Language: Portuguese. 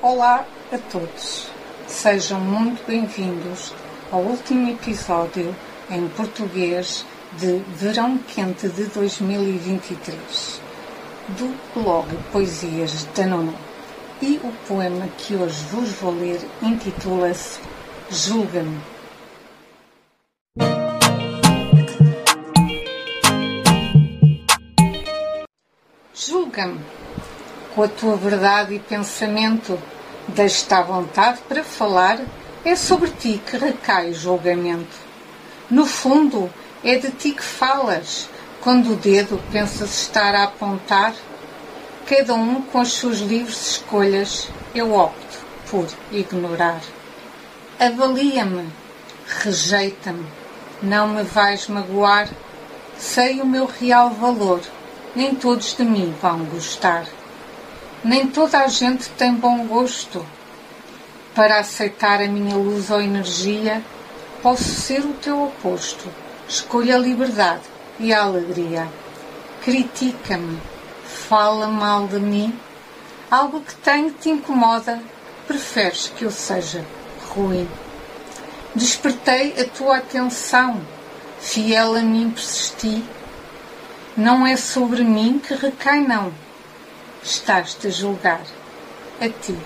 Olá a todos. Sejam muito bem-vindos ao último episódio em português de Verão Quente de 2023 do blog Poesias da Nono. E o poema que hoje vos vou ler intitula-se Julga-me. Julga-me com a tua verdade e pensamento, deixe-te à vontade para falar, é sobre ti que recai julgamento. No fundo, é de ti que falas, quando o dedo pensas estar a apontar. Cada um com as suas livres escolhas, eu opto por ignorar. Avalia-me, rejeita-me, não me vais magoar, sei o meu real valor, nem todos de mim vão gostar. Nem toda a gente tem bom gosto. Para aceitar a minha luz ou energia, posso ser o teu oposto. Escolha a liberdade e a alegria. Critica-me, fala mal de mim. Algo que tenho te incomoda, preferes que eu seja ruim. Despertei a tua atenção, fiel a mim persisti. Não é sobre mim que recai, não estás-te a julgar a ti.